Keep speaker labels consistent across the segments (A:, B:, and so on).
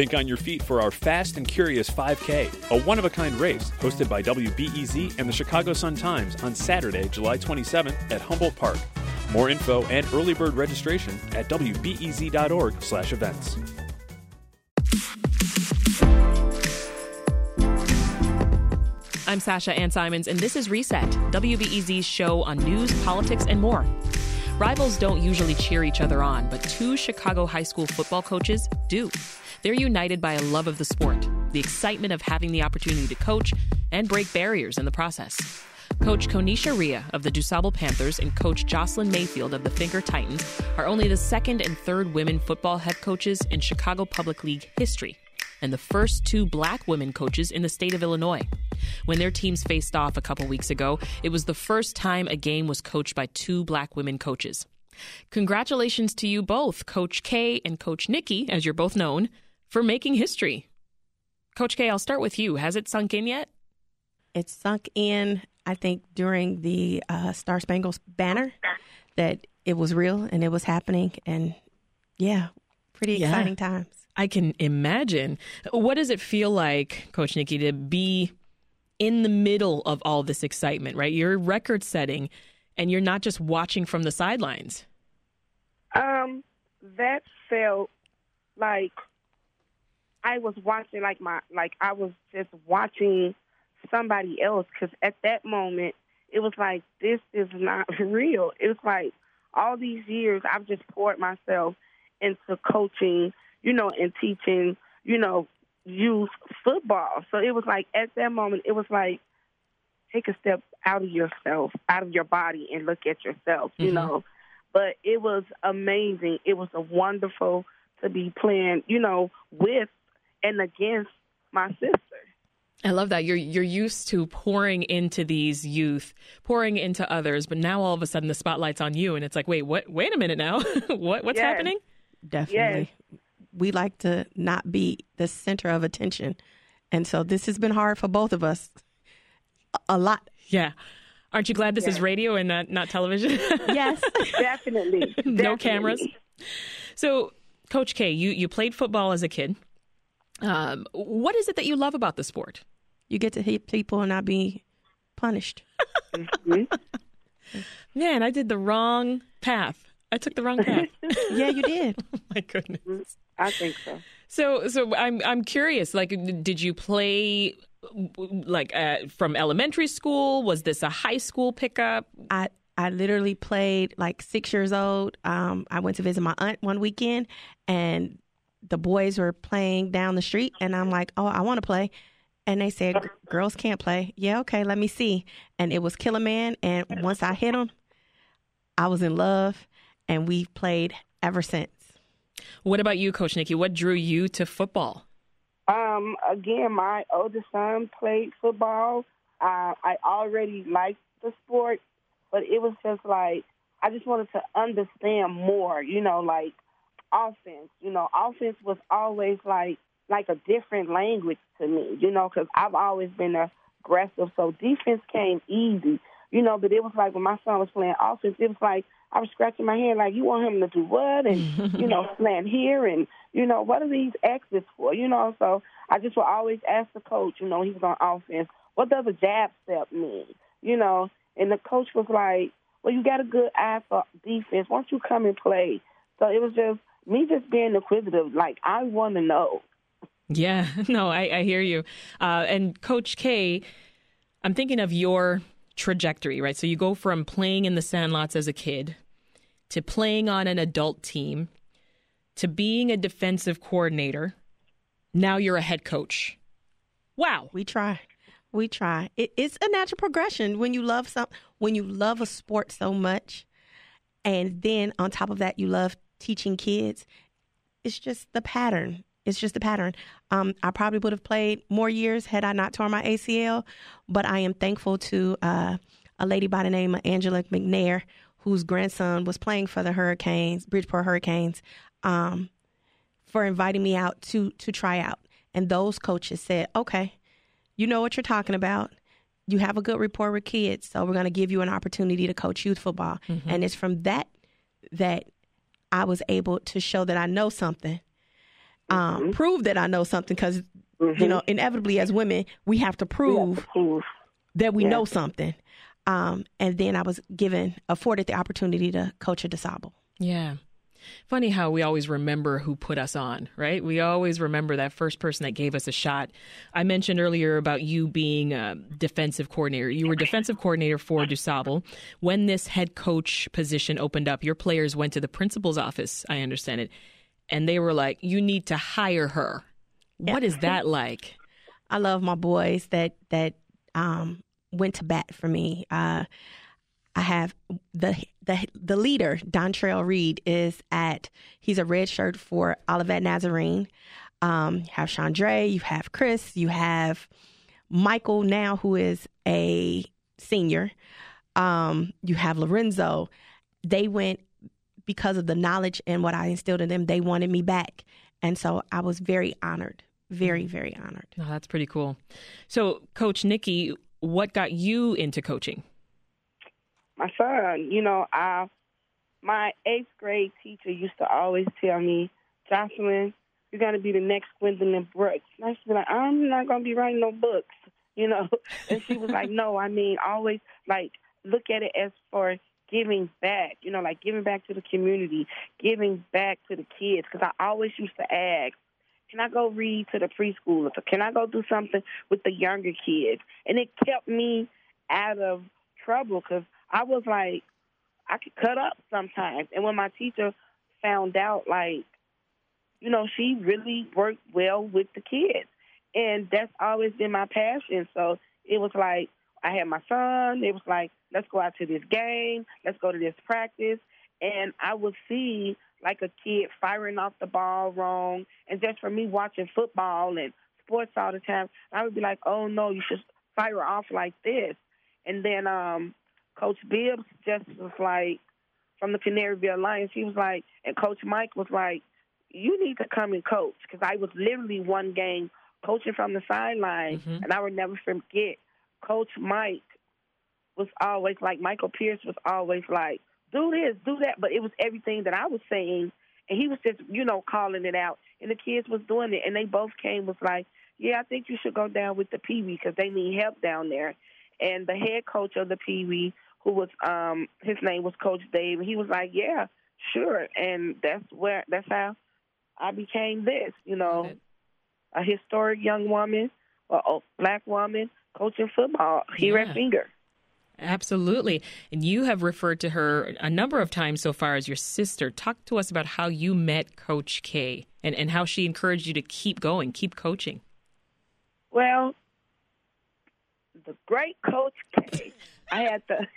A: Think on your feet for our Fast and Curious 5K, a one of a kind race hosted by WBEZ and the Chicago Sun Times on Saturday, July 27th at Humboldt Park. More info and early bird registration at wbez.org/events.
B: I'm Sasha Ann Simons, and this is Reset, WBEZ's show on news, politics, and more. Rivals don't usually cheer each other on, but two Chicago high school football coaches do. They're united by a love of the sport, the excitement of having the opportunity to coach, and break barriers in the process. Coach Konisha Ria of the DuSable Panthers and Coach Jocelyn Mayfield of the Fenger Titans are only the second and third women football head coaches in Chicago Public League history, and the first two black women coaches in the state of Illinois. When their teams faced off a couple weeks ago, it was the first time a game was coached by two black women coaches. Congratulations to you both, Coach K and Coach Nikki, as you're both known, for making history. Coach K, I'll start with you. Has it sunk in yet?
C: It sunk in, I think, during the uh, Star Spangled Banner that it was real and it was happening. And yeah, pretty
B: Yeah.
C: exciting times.
B: I can imagine. What does it feel like, Coach Nikki, to be in the middle of all this excitement, right? You're record setting and you're not just watching from the sidelines.
D: Um, that felt like I was watching like my like I was just watching somebody else because at that moment it was like this is not real. It was like all these years I've just poured myself into coaching, you know, and teaching, you know, youth football. So it was like at that moment it was like take a step out of yourself, out of your body and look at yourself, you
B: Mhm.
D: know. But it was amazing. It was a wonderful to be playing, you know, with and against my sister.
B: I love that. You're you're used to pouring into these youth, pouring into others, but now all of a sudden the spotlight's on you and it's like, wait, what wait a minute now. what what's
D: Yes.
B: happening?
C: Definitely. We like to not be the center of attention. And so this has been hard for both of us a- a lot.
B: Yeah. Aren't you glad this is radio and not, not television?
C: Yes.
D: Definitely.
B: no
D: Definitely.
B: cameras. So, Coach K, you, you played football as a kid. Um, what is it that you love about the sport?
C: you get to hit people and not be punished.
D: Mhm.
B: Man, I did the wrong path. I took the wrong path.
C: Yeah, you did.
B: My goodness.
D: I think so.
B: So, so I'm I'm curious. Like, did you play like uh, from elementary school? Was this a high school pickup?
C: I I literally played like six years old. Um, I went to visit my aunt one weekend, and the boys were playing down the street, and I'm like, "Oh, I want to play," and they said, "Girls can't play." Yeah, okay, let me see. And it was Killer Man, and once I hit him, I was in love, and we've played ever since.
B: What about you, Coach Nikki? What drew you to football?
D: Um, again, my oldest son played football. Uh, I already liked the sport, but it was just like I just wanted to understand more. You know, like offense. You know, offense was always like like a different language to me. You know, because I've always been aggressive, so defense came easy. You know, but it was like when my son was playing offense, it was like I was scratching my head, like you want him to do what, and you know, slant here, and you know, what are these X's for? You know, so I just would always ask the coach, you know, he was on offense, what does a jab step mean? You know, and the coach was like, well, you got a good eye for defense. Why don't you come and play? So it was just me just being inquisitive. Like, I want to know.
B: Yeah, no, I, I hear you. Uh, and Coach K, I'm thinking of your trajectory, right? So you go from playing in the sandlots as a kid to playing on an adult team to being a defensive coordinator. Now you're a head coach. Wow.
C: We try. We try. It, it's a natural progression when you love some when you love a sport so much, and then on top of that you love teaching kids. It's just the pattern. It's just the pattern. Um, I probably would have played more years had I not torn my ACL, but I am thankful to uh, a lady by the name of Angela McNair, whose grandson was playing for the Hurricanes, Bridgeport Hurricanes, um, for inviting me out to to try out. And those coaches said, "Okay, you know what you're talking about. You have a good rapport with kids, so we're going to give you an opportunity to coach youth football." And it's from that that I was able to show that I know something. um,
D: Mm-hmm.
C: prove that I know something because you know inevitably as women we have to prove
D: Proof.
C: that we
D: Yeah.
C: know something. Um, and then I was given afforded the opportunity to coach a DuSable.
B: Yeah. Funny how we always remember who put us on, right? We always remember that first person that gave us a shot. I mentioned earlier about you being a defensive coordinator. You were defensive coordinator for DuSable. When this head coach position opened up, your players went to the principal's office, I understand it, and they were like, you need to hire her. What is that like?
C: I love my boys that that um, went to bat for me. Uh, I have the the the leader, Dontrell Reed, is at he's a red shirt for Olivet Nazarene. Um, you have Chandre, you have Chris, you have Michael now, who is a senior. Um, you have Lorenzo. They went because of the knowledge and what I instilled in them. They wanted me back, and so I was very honored, very very honored.
B: Oh, that's pretty cool. So, Coach Nikki, what got you into coaching?
D: My son, you know, I my eighth grade teacher used to always tell me, Jocelyn, you're gonna be the next Gwendolyn Brooks. And I used to be like, I'm not gonna be writing no books, you know. And she was like, No, I mean always like look at it as for giving back, you know, like giving back to the community, giving back to the kids. Because I always used to ask, can I go read to the preschoolers? Or can I go do something with the younger kids? And it kept me out of trouble because I was like, I could cut up sometimes. And when my teacher found out, like, you know, she really worked well with the kids. And that's always been my passion. So it was like, I had my son. It was like, let's go out to this game. Let's go to this practice. And I would see like a kid firing off the ball wrong. And just for me watching football and sports all the time, I would be like, oh no, you should fire off like this. And then um, Coach Bibbs just was like, from the Canaryville Lions, he was like, and Coach Mike was like, you need to come and coach because I was literally one game coaching from the sideline,
B: Mhm.
D: and I would never forget. Coach Mike was always like Michael Pierce was always like, do this, do that, but it was everything that I was saying, and he was just you know calling it out, and the kids was doing it, and they both came was like, yeah, I think you should go down with the Pee Wee because they need help down there, and the head coach of the Pee Wee, who was um his name was Coach Dave, and he was like, yeah, sure, and that's where that's how I became this, you know, a historic young woman, a a black woman coaching football here
B: Yeah.
D: at Fenger.
B: Absolutely. And you have referred to her a number of times so far as your sister. Talk to us about how you met Coach K and, and how she encouraged you to keep going, keep coaching.
D: Well, the great Coach K, I had the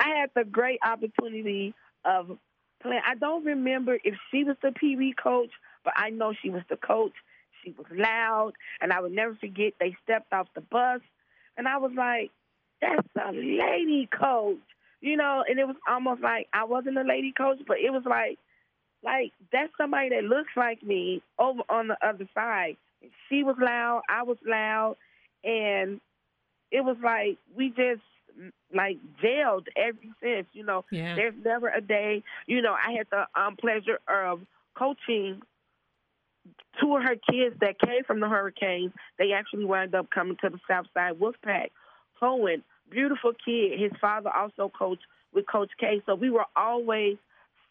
D: I had the great opportunity of playing. I don't remember if she was the PB coach, but I know she was the coach. She was loud, and I would never forget. They stepped off the bus, and I was like, "That's a lady coach," you know. And it was almost like I wasn't a lady coach, but it was like, like that's somebody that looks like me over on the other side. She was loud, I was loud, and it was like we just like jailed ever since. You know,
B: Yeah.
D: there's never a day. You know, I had the um, pleasure of coaching two of her kids that came from the Hurricanes. They actually wound up coming to the South Side Wolfpack. Cohen, beautiful kid. His father also coached with Coach K. So we were always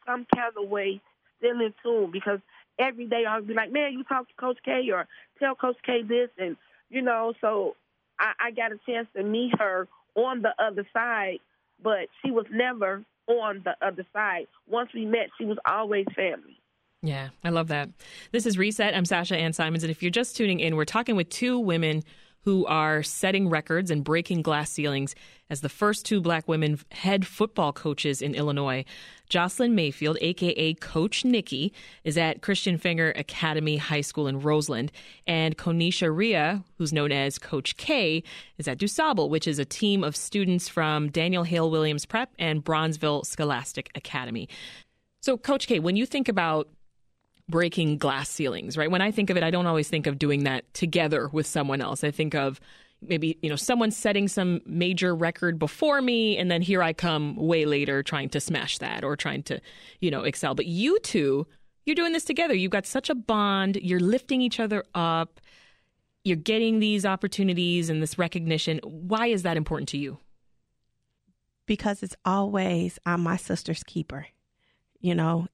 D: some kind of way still in tune because every day I would be like, man, you talk to Coach K or tell Coach K this. And, you know, so I, I got a chance to meet her on the other side, but she was never on the other side. Once we met, she was always family.
B: Yeah, I love that. This is Reset. I'm Sasha Ann Simons. And if you're just tuning in, we're talking with two women who are setting records and breaking glass ceilings as the first two black women head football coaches in Illinois. Jocelyn Mayfield, aka Coach Nikki, is at Christian Fenger Academy High School in Roseland, and Konisha Ria, who's known as Coach K, is at DuSable, which is a team of students from Daniel Hale Williams Prep and Bronzeville Scholastic Academy. So, Coach K, when you think about breaking glass ceilings, right? When I think of it, I don't always think of doing that together with someone else. I think of maybe, you know, someone setting some major record before me and then here I come way later trying to smash that or trying to, you know, excel. But you two you're doing this together. You've got such a bond. You're lifting each other up. You're getting these opportunities and this recognition. Why is that important to you?
C: Because it's always I'm my sister's keeper. You know,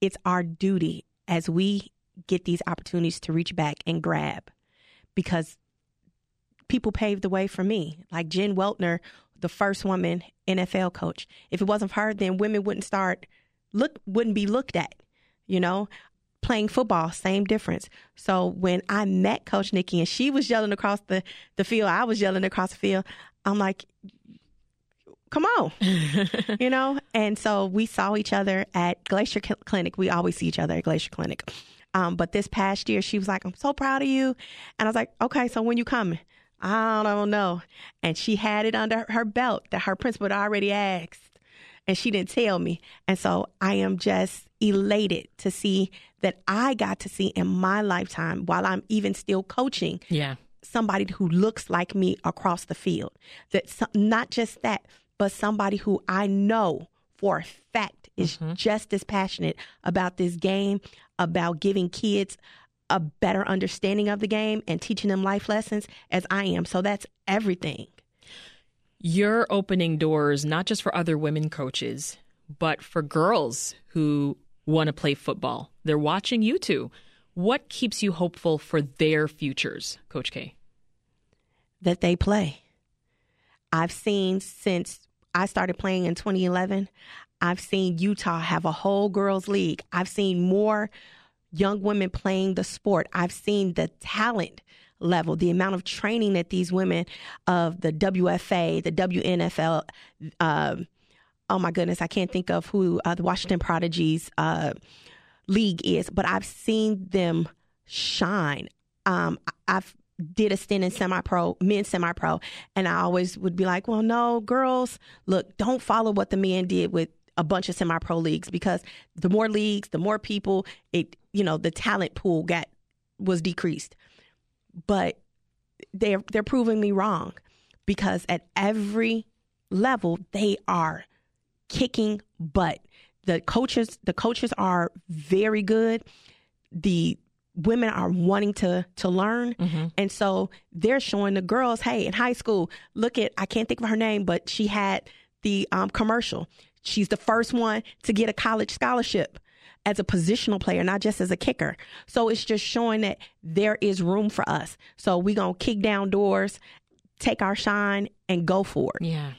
C: it's our duty as we get these opportunities to reach back and grab because people paved the way for me. Like Jen Welter, the first woman NFL coach. If it wasn't for her, then women wouldn't start look wouldn't be looked at. You know, playing football, same difference. So when I met Coach Nikki and she was yelling across the the field, I was yelling across the field. I'm like, come on, you know. And so we saw each other at Glazier Clinic. We always see each other at Glazier Clinic. Um, but this past year, she was like, "I'm so proud of you," and I was like, "Okay, so when you coming?" I don't know. And she had it under her belt that her principal had already asked, and she didn't tell me. And so I am just elated to see that I got to see in my lifetime while I'm even still coaching.
B: Yeah.
C: Somebody who looks like me across the field. That not just that, but somebody who I know for a fact is mm-hmm. just as passionate about this game, about giving kids a better understanding of the game and teaching them life lessons as I am. So that's everything.
B: You're opening doors not just for other women coaches, but for girls who want to play football. They're watching you too. What keeps you hopeful for their futures, Coach K?
C: That they play. I've seen since I started playing in 2011, I've seen Utah have a whole girls' league. I've seen more young women playing the sport. I've seen the talent level, the amount of training that these women of the WFA, the WNFC, uh, oh my goodness, I can't think of who uh, the Washington Prodigies uh, league is, but I've seen them shine. Um, I've did a stint in semi-pro, men semi-pro, and I always would be like, "Well, no, girls, look, don't follow what the men did with a bunch of semi-pro leagues because the more leagues, the more people, it you know, the talent pool got was decreased. But they're they're proving me wrong because at every level they are kicking butt. The coaches the coaches are very good. The women are wanting to to learn mm-hmm. and so they're showing the girls hey in high school look at i can't think of her name but she had the um, commercial She's the first one to get a college scholarship as a positional player, not just as a kicker. So it's just showing that there is room for us. So we're going to kick down doors, take our shine, and go for it.
B: Yeah.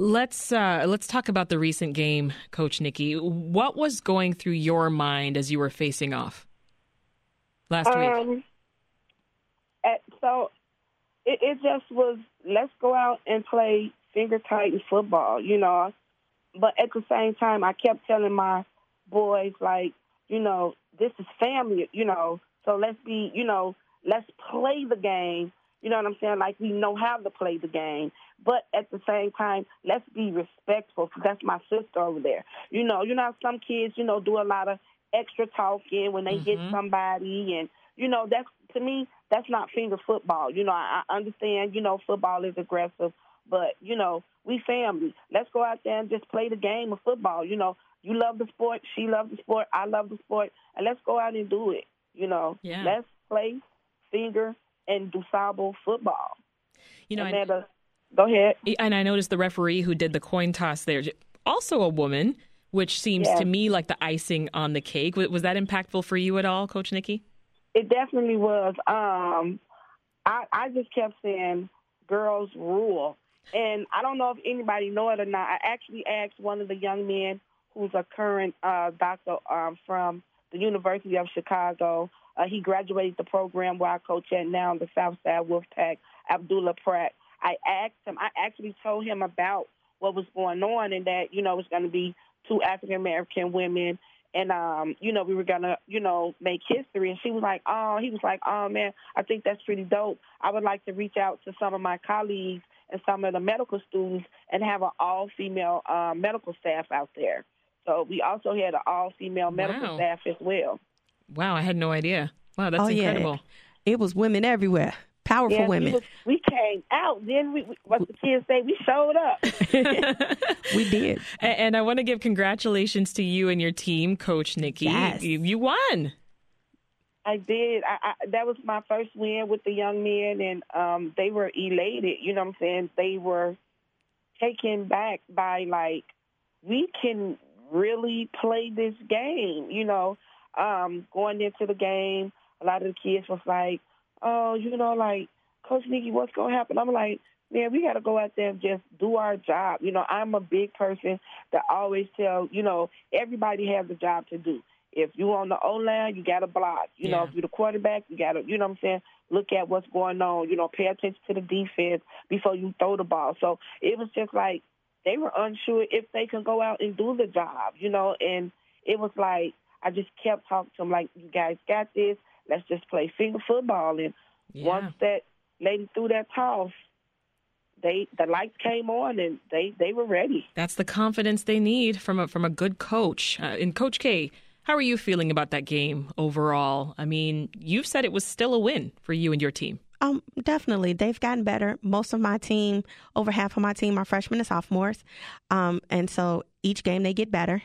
B: Let's uh, let's talk about the recent game, Coach Nikki. What was going through your mind as you were facing off last um, week?
D: At, so it, it just was let's go out and play Fenger tight football. You know, but at the same time, I kept telling my boys, like, you know, this is family, you know, so let's be, you know, let's play the game. You know what I'm saying? Like we know how to play the game, but at the same time, let's be respectful. Cause that's my sister over there. You know, you know some kids, you know, do a lot of extra talking when they mm-hmm. hit somebody, and you know that's to me that's not Fenger football. You know, I, I understand. You know, football is aggressive, but you know, we family. Let's go out there and just play the game of football. You know, you love the sport, she loves the sport, I love the sport, and let's go out and do it. You know,
B: yeah.
D: let's play Fenger and DuSable football.
B: You know,
D: and I, go ahead.
B: And I noticed the referee who did the coin toss there, also a woman, which seems to me like the icing on the cake. Was that impactful for you at all, Coach Nikki?
D: It definitely was. Um, I, I just kept saying, girls rule. And I don't know if anybody know it or not. I actually asked one of the young men who's a current uh, doctor um, from the University of Chicago. Uh, he graduated the program where I coach at now, the Southside Wolfpack, Abdullah Pratt. I asked him, I actually told him about what was going on and that, you know, it's going to be two African American women and um, you know, we were gonna, you know, make history. And she was like, "Oh," he was like, "Oh man, I think that's pretty dope. I would like to reach out to some of my colleagues and some of the medical students and have an all-female uh, medical staff out there. So we also had an all-female medical wow. staff as well.
B: Wow, I had no idea. Wow, that's
C: oh,
B: incredible.
C: Yeah. It was women everywhere. Powerful
D: Yeah,
C: women.
D: We, was, we came out. Then we, we, what the kids say, we showed up.
C: we did.
B: And, and I want to give congratulations to you and your team, Coach Nikki.
C: Yes.
B: You, you won.
D: I did. I, I that was my first win with the young men, and um, they were elated. You know what I'm saying? They were taken back by like we can really play this game. You know, um, going into the game, a lot of the kids was like, "Oh, you know, like Coach Nikki, what's gonna happen?" I'm like. Man, we got to go out there and just do our job. You know, I'm a big person that always tell, you know, everybody has a job to do. If you on the O line, you got to block. You know, if you're the quarterback, you got to, you know what I'm saying, look at what's going on. You know, pay attention to the defense before you throw the ball. So it was just like they were unsure if they can go out and do the job, you know, and it was like I just kept talking to them like, you guys got this. Let's just play Fenger football. And
B: Yeah.
D: once that lady threw that toss, they the lights came on and they they were ready.
B: That's the confidence they need from a from a good coach. Uh, and Coach K, how are you feeling about that game overall? I mean, you've said it was still a win for you and your team.
C: Um, definitely. They've gotten better. Most of my team, over half of my team, are freshmen and sophomores. Um, and so each game they get better.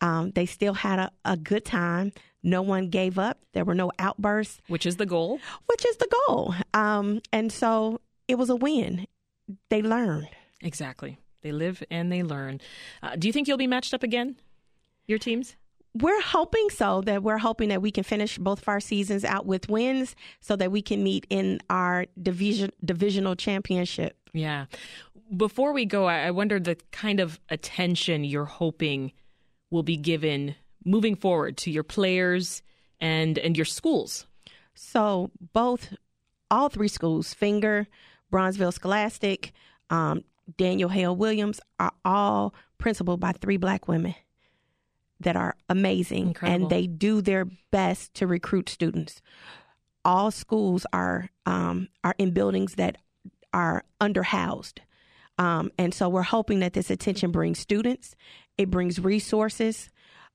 C: Um, they still had a, a good time. No one gave up. There were no outbursts,
B: Which is the goal.
C: which is the goal. Um, and so it was a win. They learned.
B: Exactly. They live and they learn. Uh, do you think you'll be matched up again? Your teams?
C: We're hoping so that we're hoping that we can finish both of our seasons out with wins so that we can meet in our division divisional championship.
B: Yeah. Before we go, I I wonder the kind of attention you're hoping will be given moving forward to your players and and your schools.
C: So both, all three schools, Fenger, Bronzeville Scholastic, um, Daniel Hale Williams, are all principled by three black women that are amazing,
B: Incredible.
C: and they do their best to recruit students. All schools are um, are in buildings that are underhoused. Um, and so we're hoping that this attention brings students, it brings resources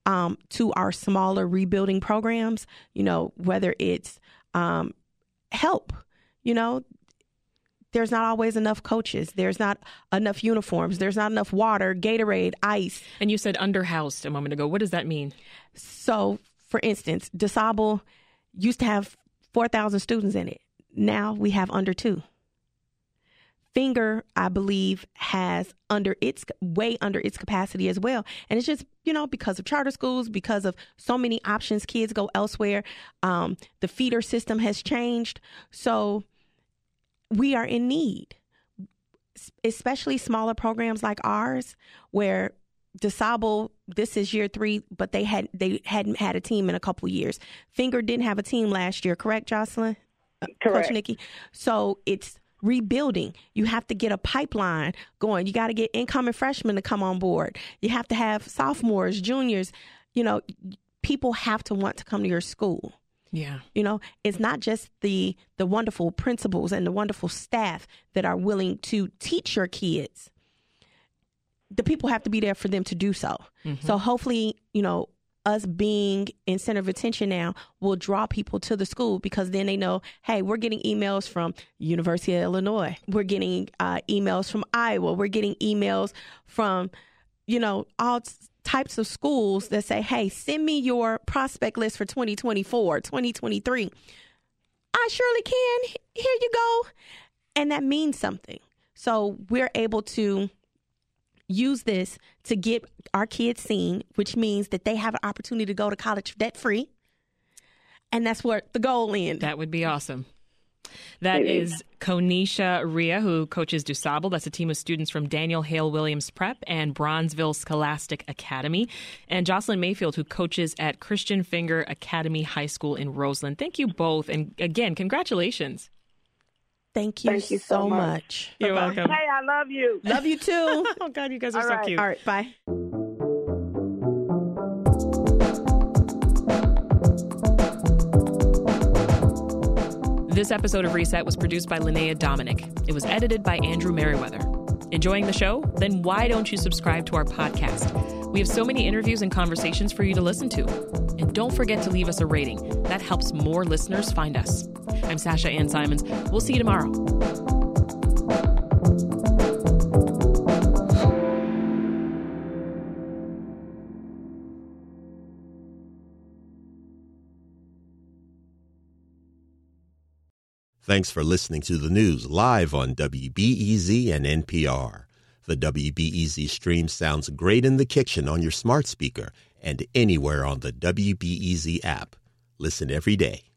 C: um, to our smaller rebuilding programs, you know, whether it's um, help, you know, there's not always enough coaches, there's not enough uniforms, there's not enough water, Gatorade, ice.
B: And you said underhoused a moment ago. What does that mean?
C: So, for instance, DuSable used to have 4,000 students in it. Now we have under two. Fenger, I believe, has under its way under its capacity as well, and it's just you know because of charter schools, because of so many options, kids go elsewhere. Um, the feeder system has changed, so we are in need, especially smaller programs like ours, where DuSable, this is year three, but they had they hadn't had a team in a couple years. Fenger didn't have a team last year, correct, Jocelyn? Uh,
D: Correct.
C: Coach Nikki. So it's rebuilding. You have to get a pipeline going. You got to get incoming freshmen to come on board. You have to have sophomores, juniors. You know, people have to want to come to your school.
B: Yeah.
C: You know, it's not just the the wonderful principals and the wonderful staff that are willing to teach your kids. The people have to be there for them to do so. Mm-hmm. So hopefully, you know, us being in center of attention now will draw people to the school because then they know, hey, we're getting emails from University of Illinois. We're getting uh, emails from Iowa. We're getting emails from, you know, all types of schools that say, hey, send me your prospect list for 2024, 2023. I surely can. Here you go. And that means something. So we're able to use this to get our kids seen, which means that they have an opportunity to go to college debt free. And that's what the goal is.
B: That would be awesome. That is Konisha Ria, who coaches DuSable. That's a team of students from Daniel Hale Williams Prep and Bronzeville Scholastic Academy. And Jocelyn Mayfield, who coaches at Christian Fenger Academy High School in Roseland. Thank you both. And again, congratulations.
C: Thank you,
D: Thank you
C: so
D: so
C: much.
D: much.
B: You're
C: Bye-bye.
B: welcome.
D: Hey, I love you.
C: Love you too.
B: Oh, God, you guys are
D: All
B: so
D: right.
B: cute.
C: All right, bye.
B: This episode of Reset was produced by Linnea Dominic. It was edited by Andrew Merriweather. Enjoying the show? Then why don't you subscribe to our podcast? We have so many interviews and conversations for you to listen to. And Don't forget to leave us a rating. That helps more listeners find us. I'm Sasha Ann Simons. We'll see you tomorrow.
E: Thanks for listening to the news live on WBEZ and NPR. The WBEZ stream sounds great in the kitchen on your smart speaker and anywhere on the WBEZ app. Listen every day.